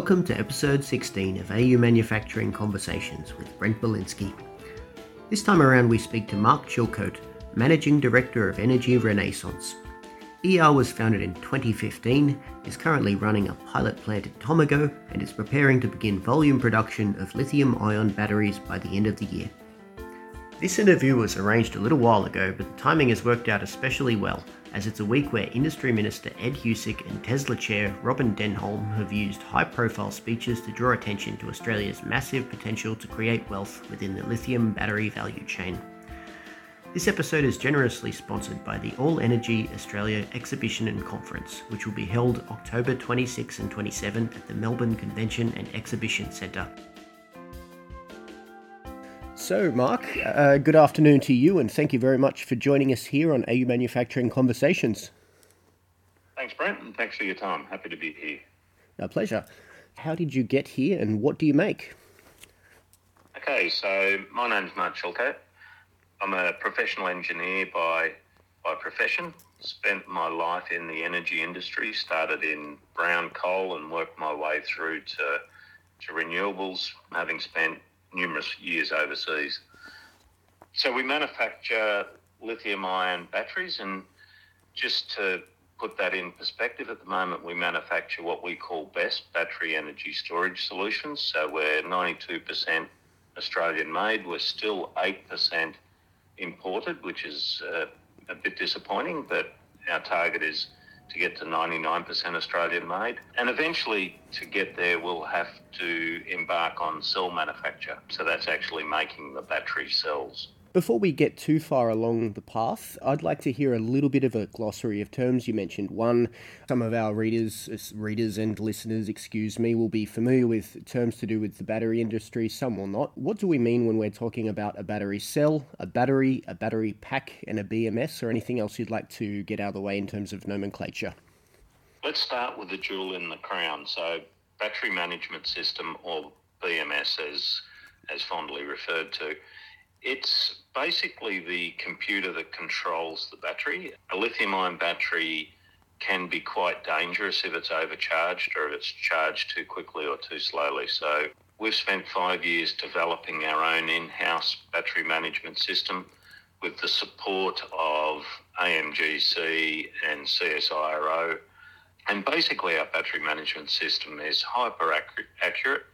Welcome to episode 16 of AU Manufacturing Conversations with Brent Balinski. This time around, we speak to Mark Chilcote, Managing Director of Energy Renaissance. ER was founded in 2015, is currently running a pilot plant at Tomago, and is preparing to begin volume production of lithium ion batteries by the end of the year. This interview was arranged a little while ago, but the timing has worked out especially well as it's a week where Industry Minister Ed Husic and Tesla Chair Robyn Denholm have used high profile speeches to draw attention to Australia's massive potential to create wealth within the lithium battery value chain. This episode is generously sponsored by the All Energy Australia Exhibition and Conference, which will be held October 26 and 27 at the Melbourne Convention and Exhibition Centre. So, Mark, uh, good afternoon to you, and thank you very much for joining us here on AU Manufacturing Conversations. Thanks, Brent, and thanks for your time. Happy to be here. A pleasure. How did you get here, and what do you make? Okay, so my name's Mark Chilcote. I'm a professional engineer by by profession. Spent my life in the energy industry. Started in brown coal and worked my way through to to renewables, having spent numerous years overseas. So we manufacture lithium ion batteries, and just to put that in perspective, at the moment we manufacture what we call BEST battery energy storage solutions. So we're 92% Australian made, we're still 8% imported, which is uh, a bit disappointing, but our target is to get to 99% Australian made. And eventually, to get there, we'll have to embark on cell manufacture. So that's actually making the battery cells. Before we get too far along the path, I'd like to hear a little bit of a glossary of terms you mentioned. One, some of our readers, readers and listeners, excuse me, will be familiar with terms to do with the battery industry. Some will not. What do we mean when we're talking about a battery cell, a battery, a battery pack, and a BMS, or anything else you'd like to get out of the way in terms of nomenclature? Let's start with the jewel in the crown. So, battery management system, or BMS, as as fondly referred to it's basically the computer that controls the battery. A lithium ion battery can be quite dangerous if it's overcharged or if it's charged too quickly or too slowly. So we've spent five years developing our own in-house battery management system with the support of AMGC and CSIRO. And basically our battery management system is hyper accurate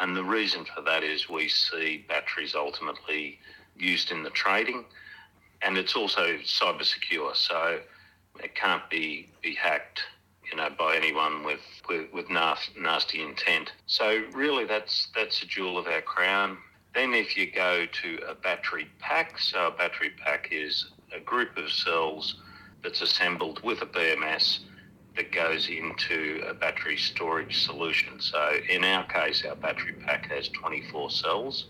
and the reason for that is we see batteries ultimately used in the trading, and it's also cyber secure, so it can't be, be hacked, you know, by anyone with with, with nasty, nasty intent. So really, that's that's a jewel of our crown. Then, if you go to a battery pack, so a battery pack is a group of cells that's assembled with a BMS that goes into a battery storage solution. So in our case, our battery pack has 24 cells.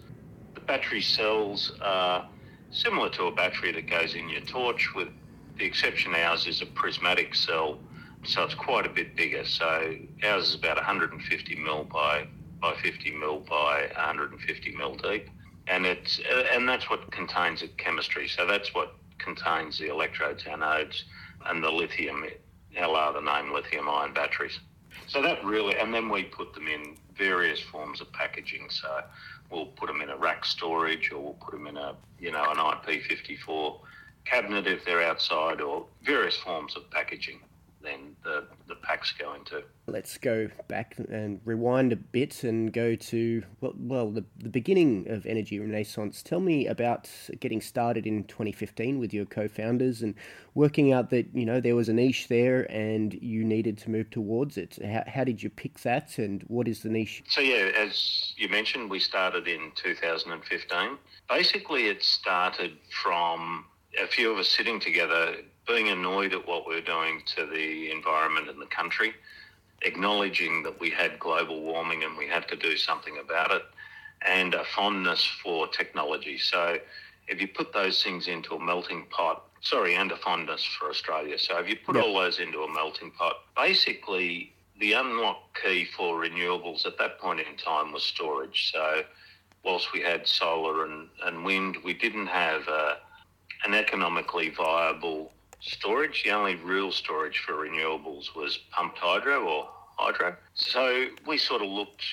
The battery cells are similar to a battery that goes in your torch, with the exception ours is a prismatic cell, so it's quite a bit bigger. So ours is about 150 mil by by 50 mil by 150 mil deep, and it's and that's what contains the chemistry. So that's what contains the electrodes, anodes, and the lithium LR, the name lithium ion batteries. So that really, and then we put them in various forms of packaging. So we'll put them in a rack storage, or we'll put them in a, you know, an IP54 cabinet if they're outside, or various forms of packaging then the, the packs go into. Let's go back and rewind a bit and go to, well, well the, the beginning of Energy Renaissance. Tell me about getting started in 2015 with your co founders and working out that, you know, there was a niche there and you needed to move towards it. How, how did you pick that and what is the niche? So, yeah, as you mentioned, we started in 2015. Basically, it started from a few of us sitting together being annoyed at what we are doing to the environment and the country, acknowledging that we had global warming and we had to do something about it, and a fondness for technology. So if you put those things into a melting pot, sorry, and a fondness for Australia. So if you put yep. all those into a melting pot, basically the unlock key for renewables at that point in time was storage. So whilst we had solar and, and wind, we didn't have a, an economically viable storage. The only real storage for renewables was pumped hydro or hydro. So we sort of looked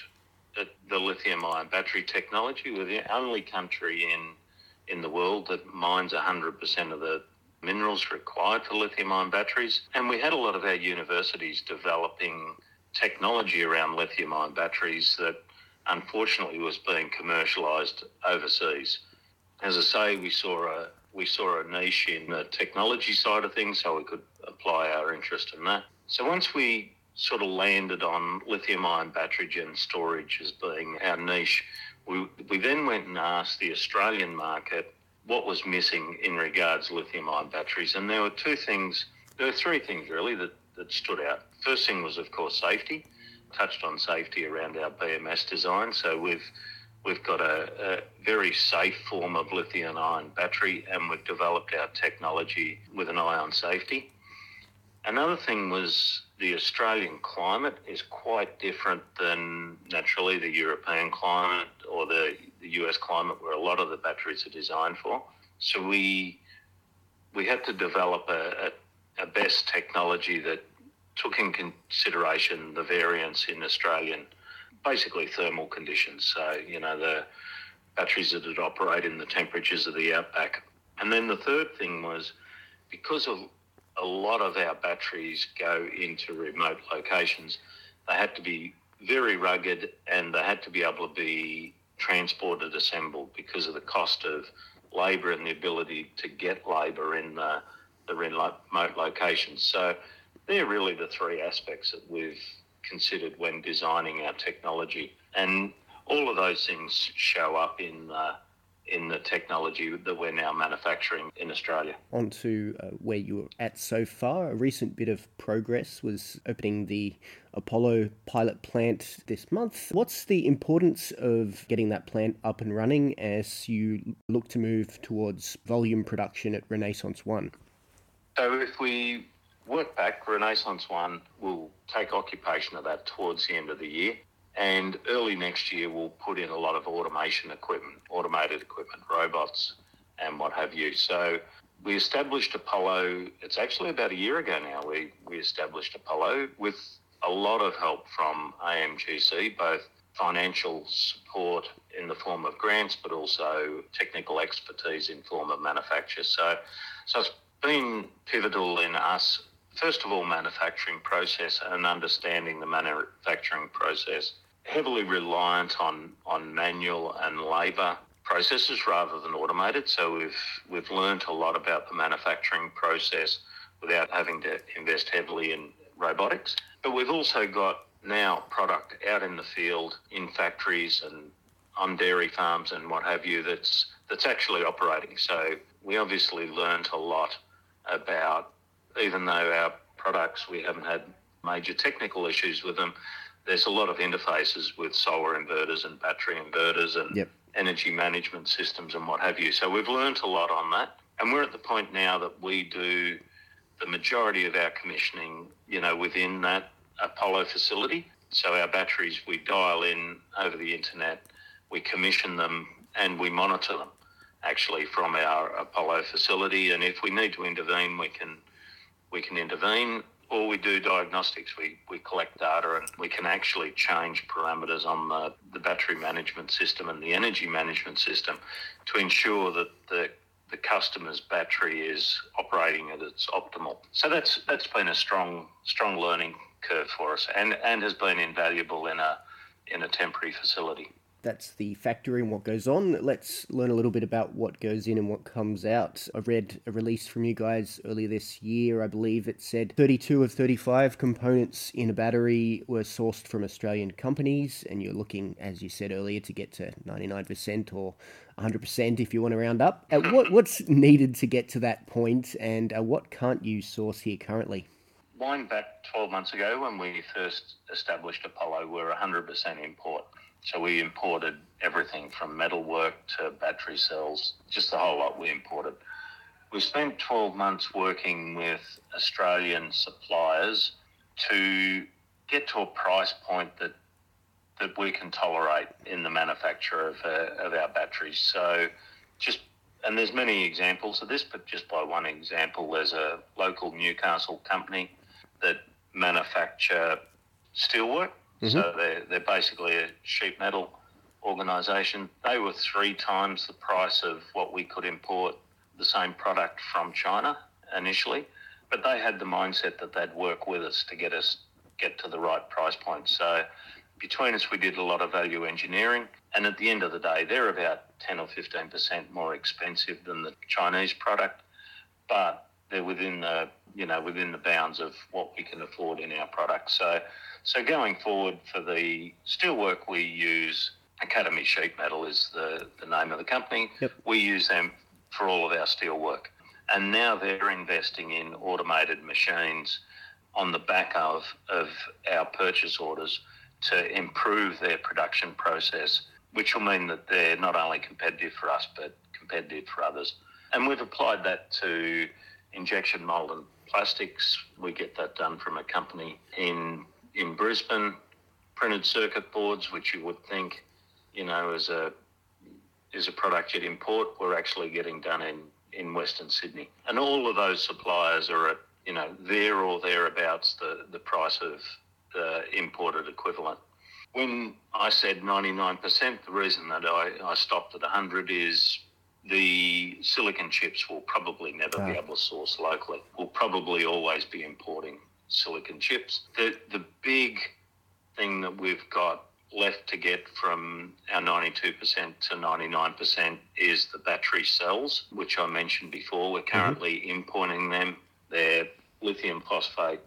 at the lithium ion battery technology. We're the only country in in the world that mines 100% of the minerals required for lithium ion batteries. And we had a lot of our universities developing technology around lithium ion batteries that unfortunately was being commercialized overseas. As I say, we saw a we saw a niche in the technology side of things, so we could apply our interest in that. So once we sort of landed on lithium ion battery gen storage as being our niche, we, we then went and asked the Australian market what was missing in regards to lithium ion batteries. And there were two things, there were three things really that, that stood out. First thing was, of course, safety. Touched on safety around our BMS design. So we've we've got a, a very safe form of lithium ion battery and we've developed our technology with an eye on safety. Another thing was the Australian climate is quite different than naturally the European climate or the, the US climate where a lot of the batteries are designed for. So we we had to develop a, a, a best technology that took in consideration the variance in Australian basically thermal conditions. So, you know, the batteries that would operate in the temperatures of the outback. And then the third thing was because of a lot of our batteries go into remote locations. They had to be very rugged and they had to be able to be transported, assembled because of the cost of labour and the ability to get labour in the, the remote locations. So they're really the three aspects that we've considered when designing our technology. And all of those things show up in uh, in the technology that we're now manufacturing in Australia. On to uh, where you're at so far. A recent bit of progress was opening the Apollo pilot plant this month. What's the importance of getting that plant up and running as you look to move towards volume production at Renaissance One? So, if we work back, Renaissance One will take occupation of that towards the end of the year. And early next year, we'll put in a lot of automation equipment, automated equipment, robots, and what have you. So we established Apollo, it's actually about a year ago now, we, we established Apollo with a lot of help from AMGC, both financial support in the form of grants, but also technical expertise in form of manufacture. So, so it's been pivotal in us, first of all, manufacturing process and understanding the manufacturing process heavily reliant on, on manual and labour processes rather than automated. So we've we've learned a lot about the manufacturing process without having to invest heavily in robotics. But we've also got now product out in the field in factories and on dairy farms and what have you that's that's actually operating. So we obviously learned a lot about even though our products we haven't had major technical issues with them, there's a lot of interfaces with solar inverters and battery inverters and yep. energy management systems and what have you. So we've learned a lot on that. And we're at the point now that we do the majority of our commissioning, you know, within that Apollo facility. So our batteries, we dial in over the internet, we commission them, and we monitor them actually from our Apollo facility. And if we need to intervene, we can we can intervene or we do diagnostics. We, we collect data and we can actually change parameters on the, the battery management system and the energy management system to ensure that the the customer's battery is operating at its optimal. So that's that's been a strong strong learning curve for us and, and has been invaluable in a in a temporary facility that's the factory and what goes on. Let's learn a little bit about what goes in and what comes out. I read a release from you guys earlier this year. I believe it said 32 of 35 components in a battery were sourced from Australian companies, and you're looking, as you said earlier, to get to 99% or 100% if you want to round up. Uh, what, what's needed to get to that point, and uh, what can't you source here currently? Wind back 12 months ago when we first established Apollo, we're 100% import. So we imported everything from metalwork to battery cells, just the whole lot we imported. We spent 12 months working with Australian suppliers to get to a price point that that we can tolerate in the manufacture of, uh, of our batteries. So just and there's many examples of this, but just by one example, there's a local Newcastle company that manufacture steelwork. Mm-hmm. So they're, they're basically a sheet metal organisation. They were three times the price of what we could import the same product from China initially, but they had the mindset that they'd work with us to get us get to the right price point. So between us, we did a lot of value engineering, and at the end of the day, they're about 10 or 15 percent more expensive than the Chinese product, but they're within the you know within the bounds of what we can afford in our product. So so going forward for the steelwork, we use Academy Sheet Metal is the, the name of the company. Yep. We use them for all of our steelwork. And now they're investing in automated machines on the back of, of our purchase orders to improve their production process, which will mean that they're not only competitive for us, but competitive for others. And we've applied that to injection molded plastics. We get that done from a company in in Brisbane. Printed circuit boards, which you would think, you know, is a is a product you'd import, we're actually getting done in in Western Sydney, and all of those suppliers are at you know there or thereabouts the the price of the imported equivalent. When I said 99%, the reason that I, I stopped at 100 is the silicon chips will probably never be able to source locally. We'll probably always be importing silicon chips. The, the big thing that we've got left to get from our 92% to 99% is the battery cells, which I mentioned before. We're mm-hmm. currently mm-hmm. importing them. They're lithium phosphate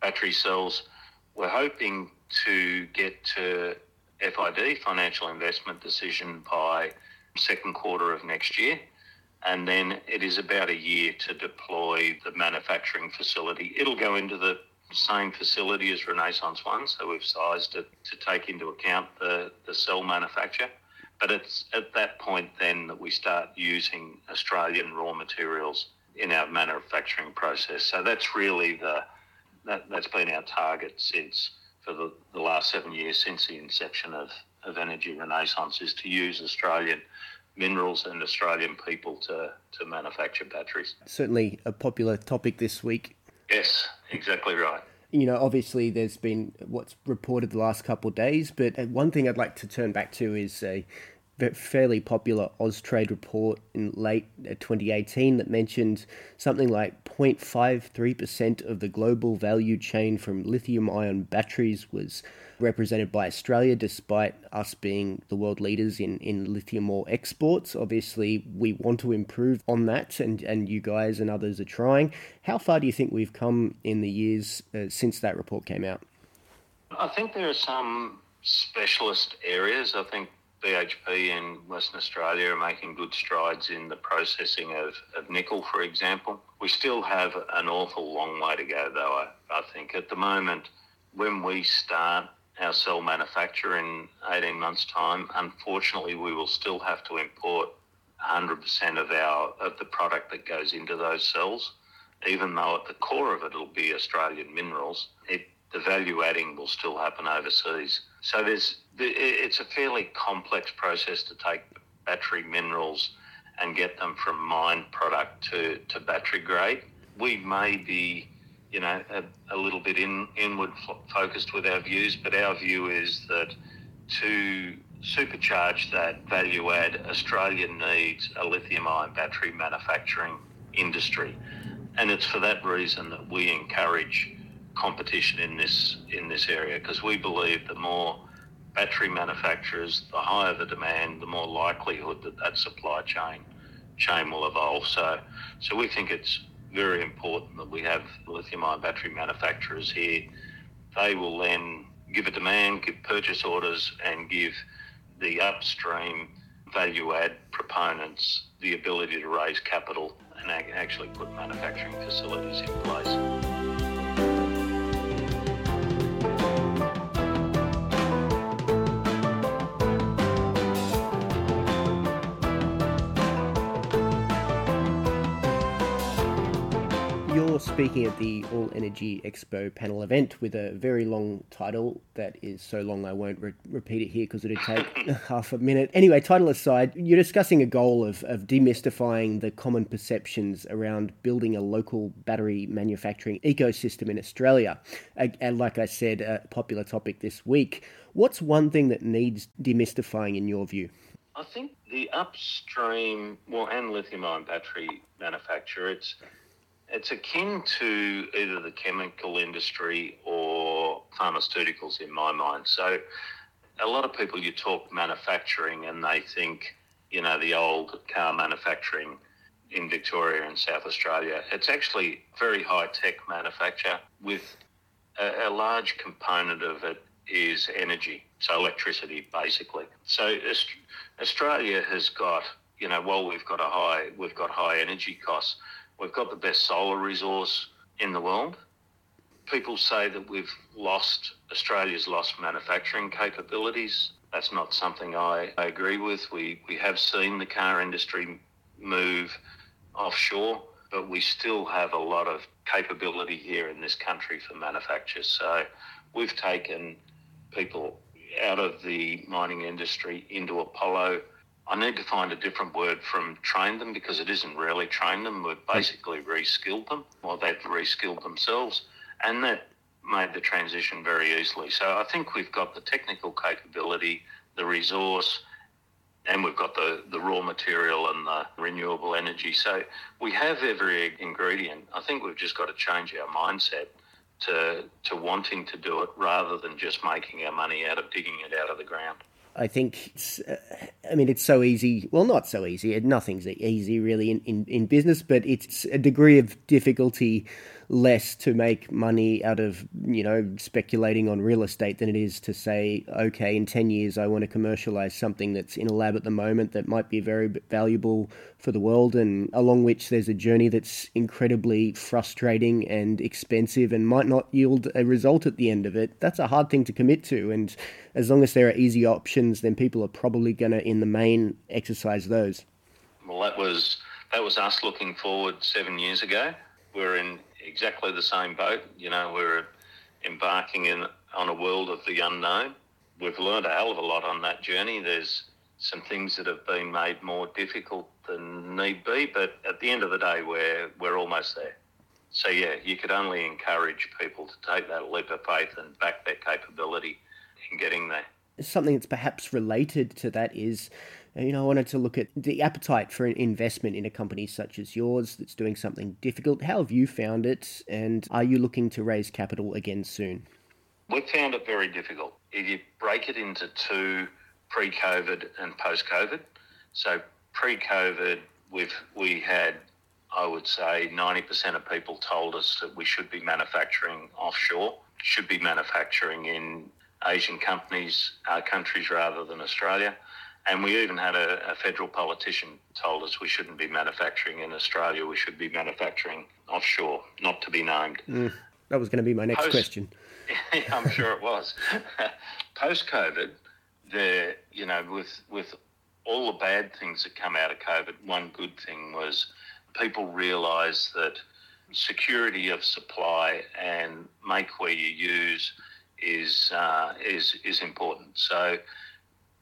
battery cells. We're hoping to get to FID, financial investment decision, by second quarter of next year. And then it is about a year to deploy the manufacturing facility. It'll go into the same facility as Renaissance One, so we've sized it to take into account the, the cell manufacture. But it's at that point then that we start using Australian raw materials in our manufacturing process. So that's really the that, that's been our target since for the, the last seven years since the inception of, of Energy Renaissance is to use Australian minerals and Australian people to, to manufacture batteries. Certainly a popular topic this week. Yes, exactly right. You know, obviously there's been what's reported the last couple of days, but one thing I'd like to turn back to is a fairly popular Austrade report in late uh, 2018 that mentioned something like 0.53% of the global value chain from lithium ion batteries was represented by Australia, despite us being the world leaders in, in lithium ore exports. Obviously, we want to improve on that, and, and you guys and others are trying. How far do you think we've come in the years uh, since that report came out? I think there are some specialist areas. I think BHP in Western Australia are making good strides in the processing of, of nickel, for example. We still have an awful long way to go, though, I, I think. At the moment, when we start our cell manufacture in 18 months' time, unfortunately, we will still have to import 100% of our of the product that goes into those cells, even though at the core of it will be Australian minerals. It, the value adding will still happen overseas. So there's it's a fairly complex process to take battery minerals and get them from mine product to, to battery grade. We may be you know, a, a little bit in, inward focused with our views, but our view is that to supercharge that value add, Australia needs a lithium ion battery manufacturing industry. And it's for that reason that we encourage competition in this in this area because we believe the more battery manufacturers, the higher the demand, the more likelihood that that supply chain chain will evolve. So, so we think it's very important that we have lithium ion battery manufacturers here. They will then give a demand, give purchase orders, and give the upstream value add proponents the ability to raise capital and actually put manufacturing facilities in place. Speaking at the All Energy Expo panel event with a very long title that is so long I won't re- repeat it here because it'd take half a minute. Anyway, title aside, you're discussing a goal of, of demystifying the common perceptions around building a local battery manufacturing ecosystem in Australia. And like I said, a popular topic this week. What's one thing that needs demystifying in your view? I think the upstream, well, and lithium ion battery manufacture, it's it's akin to either the chemical industry or pharmaceuticals in my mind. So, a lot of people you talk manufacturing and they think, you know, the old car manufacturing in Victoria and South Australia. It's actually very high tech manufacture with a, a large component of it is energy, so electricity basically. So Australia has got, you know, while we've got a high, we've got high energy costs We've got the best solar resource in the world. People say that we've lost, Australia's lost manufacturing capabilities. That's not something I, I agree with. We, we have seen the car industry move offshore, but we still have a lot of capability here in this country for manufacture. So we've taken people out of the mining industry into Apollo I need to find a different word from train them because it isn't really train them. We've basically reskilled them, or they've reskilled themselves, and that made the transition very easily. So I think we've got the technical capability, the resource, and we've got the, the raw material and the renewable energy. So we have every ingredient. I think we've just got to change our mindset to to wanting to do it rather than just making our money out of digging it out of the ground. I think it's, uh, I mean, it's so easy. Well, not so easy. Nothing's easy really in, in, in business, but it's a degree of difficulty less to make money out of you know speculating on real estate than it is to say okay in 10 years I want to commercialize something that's in a lab at the moment that might be very valuable for the world and along which there's a journey that's incredibly frustrating and expensive and might not yield a result at the end of it. That's a hard thing to commit to and as long as there are easy options then people are probably going to in the main exercise those. Well that was that was us looking forward 7 years ago. We're in exactly the same boat. You know, we're embarking in on a world of the unknown. We've learned a hell of a lot on that journey. There's some things that have been made more difficult than need be, but at the end of the day, we're we're almost there. So yeah, you could only encourage people to take that leap of faith and back their capability in getting there. Something that's perhaps related to that is you know, I wanted to look at the appetite for an investment in a company such as yours that's doing something difficult. How have you found it, and are you looking to raise capital again soon? We've found it very difficult. If you break it into two pre COVID and post COVID, so pre COVID, we've, we had, I would say, 90% of people told us that we should be manufacturing offshore, should be manufacturing in Asian companies, uh, countries rather than Australia. And we even had a, a, federal politician told us we shouldn't be manufacturing in Australia. We should be manufacturing offshore, not to be named. Mm, that was going to be my next Post, question. I'm sure it was. Post COVID, there, you know, with with all the bad things that come out of COVID, one good thing was people realised that security of supply and make where you use is uh, is is important. So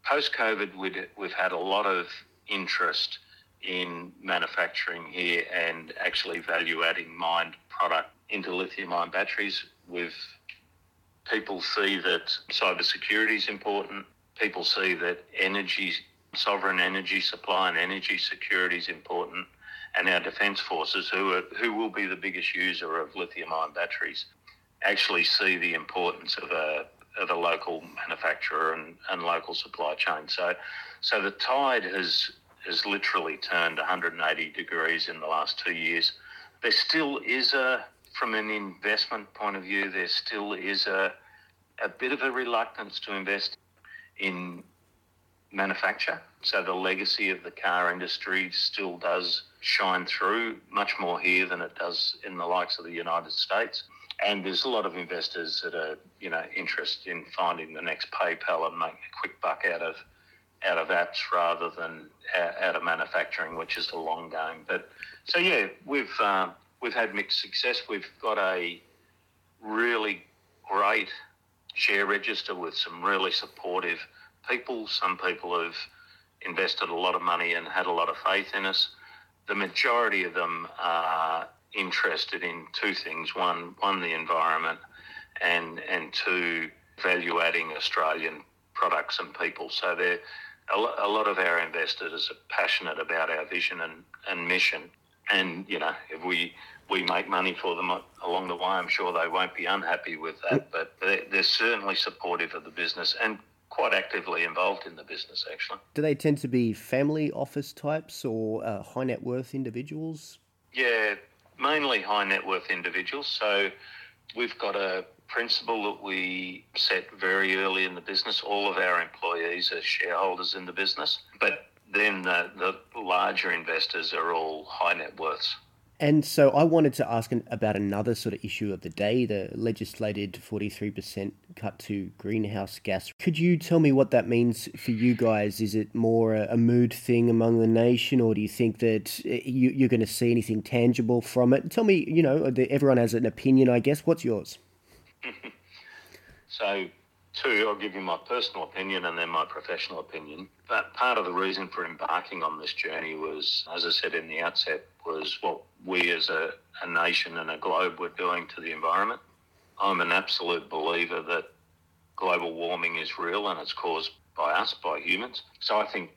post COVID, we've had a lot of interest in manufacturing here and actually value adding mined product into lithium ion batteries. With people see that cybersecurity is important. People see that energy, sovereign energy supply and energy security is important. And our defence forces, who are who will be the biggest user of lithium ion batteries, actually see the importance of a of a local manufacturer and, and local supply chain. So, so the tide has has literally turned 180 degrees in the last two years. There still is a, from an investment point of view, there still is a a bit of a reluctance to invest in manufacture. So the legacy of the car industry still does shine through much more here than it does in the likes of the United States and there's a lot of investors that are you know interested in finding the next PayPal and making a quick buck out of out of apps rather than out of manufacturing, which is a long game. But so yeah, we've uh, we've had mixed success. We've got a really great share register with some really supportive people. Some people have invested a lot of money and had a lot of faith in us. The majority of them are interested in two things: one, one the environment, and and two, value adding Australian products and people. So they're a lot of our investors are passionate about our vision and, and mission. And, you know, if we, we make money for them along the way, I'm sure they won't be unhappy with that. But they're, they're certainly supportive of the business and quite actively involved in the business, actually. Do they tend to be family office types or uh, high net worth individuals? Yeah, mainly high net worth individuals. So we've got a principle that we set very early in the business. All of our employees are shareholders in the business, but then the, the larger investors are all high net worths. And so I wanted to ask about another sort of issue of the day the legislated 43% cut to greenhouse gas. Could you tell me what that means for you guys? Is it more a, mood thing among the nation, or do you think that eh, you, are going to see anything tangible from it? Tell me, you know, everyone has an opinion, I guess. What's yours? so, two, I'll give you my personal opinion and then my professional opinion. But part of the reason for embarking on this journey was, as I said in the outset, was what we as a, a nation and a globe were doing to the environment. I'm an absolute believer that global warming is real and it's caused by us, by humans. So I think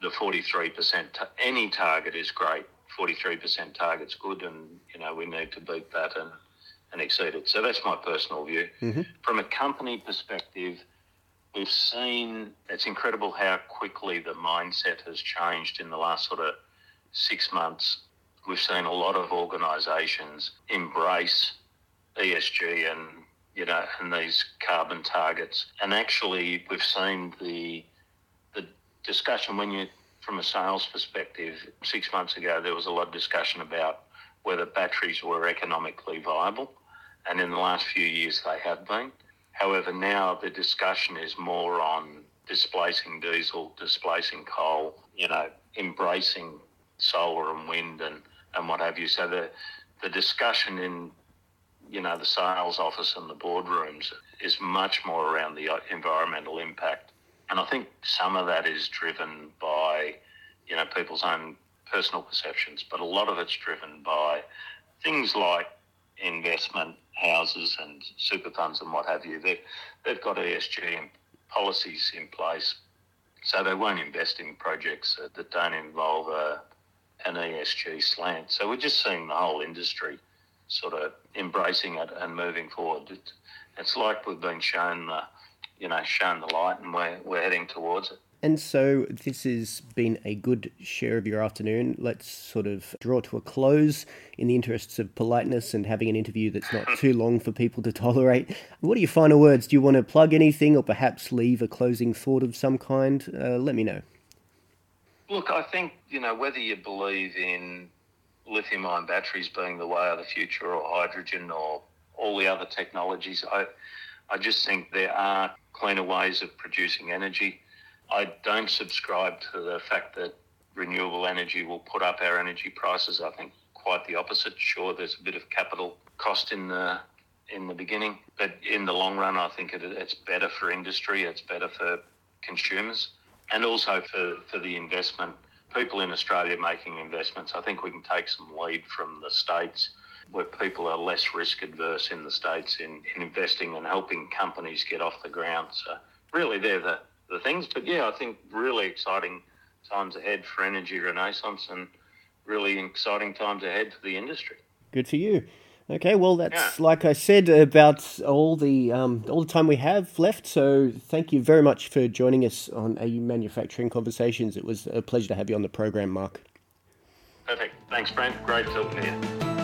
the 43%, any target is great. 43% target's good and, you know, we need to beat that and and exceeded. So that's my personal view. Mm-hmm. From a company perspective, we've seen it's incredible how quickly the mindset has changed in the last sort of six months. We've seen a lot of organisations embrace ESG and you know and these carbon targets, and actually we've seen the the discussion when you from a sales perspective six months ago there was a lot of discussion about whether batteries were economically viable and in the last few years they have been. However, now the discussion is more on displacing diesel, displacing coal, you know, embracing solar and wind and, and what have you. So the the discussion in you know the sales office and the boardrooms is much more around the uh, environmental impact, and I think some of that is driven by you know people's own personal perceptions, but a lot of it's driven by things like investment houses and super funds and what have you. They've, they've got ESG policies in place, so they won't invest in projects that don't involve an ESG slant. So we're just seeing the whole industry sort of embracing it and moving forward. It, it's like we've been shown the, you know, shown the light and we're, we're heading towards it. And so this has been a good share of your afternoon. Let's sort of draw to a close in the interests of politeness and having an interview that's not too long for people to tolerate. What are your final words? Do you want to plug anything or perhaps leave a closing thought of some kind? Uh, let me know. Look, I think, you know, whether you believe in lithium ion batteries being the way of the future or hydrogen or all the other technologies, I, I just think there are cleaner ways of producing energy I don't subscribe to the fact that renewable energy will put up our energy prices. I think quite the opposite. Sure, there's a bit of capital cost in the in the beginning, but in the long run, I think it, it's better for industry. It's better for consumers, and also for for the investment people in Australia making investments. I think we can take some lead from the states where people are less risk adverse in the states in, in investing and helping companies get off the ground. So really, they're the the things. But yeah, I think really exciting times ahead for Energy Renaissance and really exciting times ahead for the industry. Good for you. Okay, well, that's yeah. like I said about all the um, all the time we have left. So thank you very much for joining us on AU Manufacturing Conversations. It was a pleasure to have you on the program, Mark. Perfect. Thanks, Brent. Great talking to you.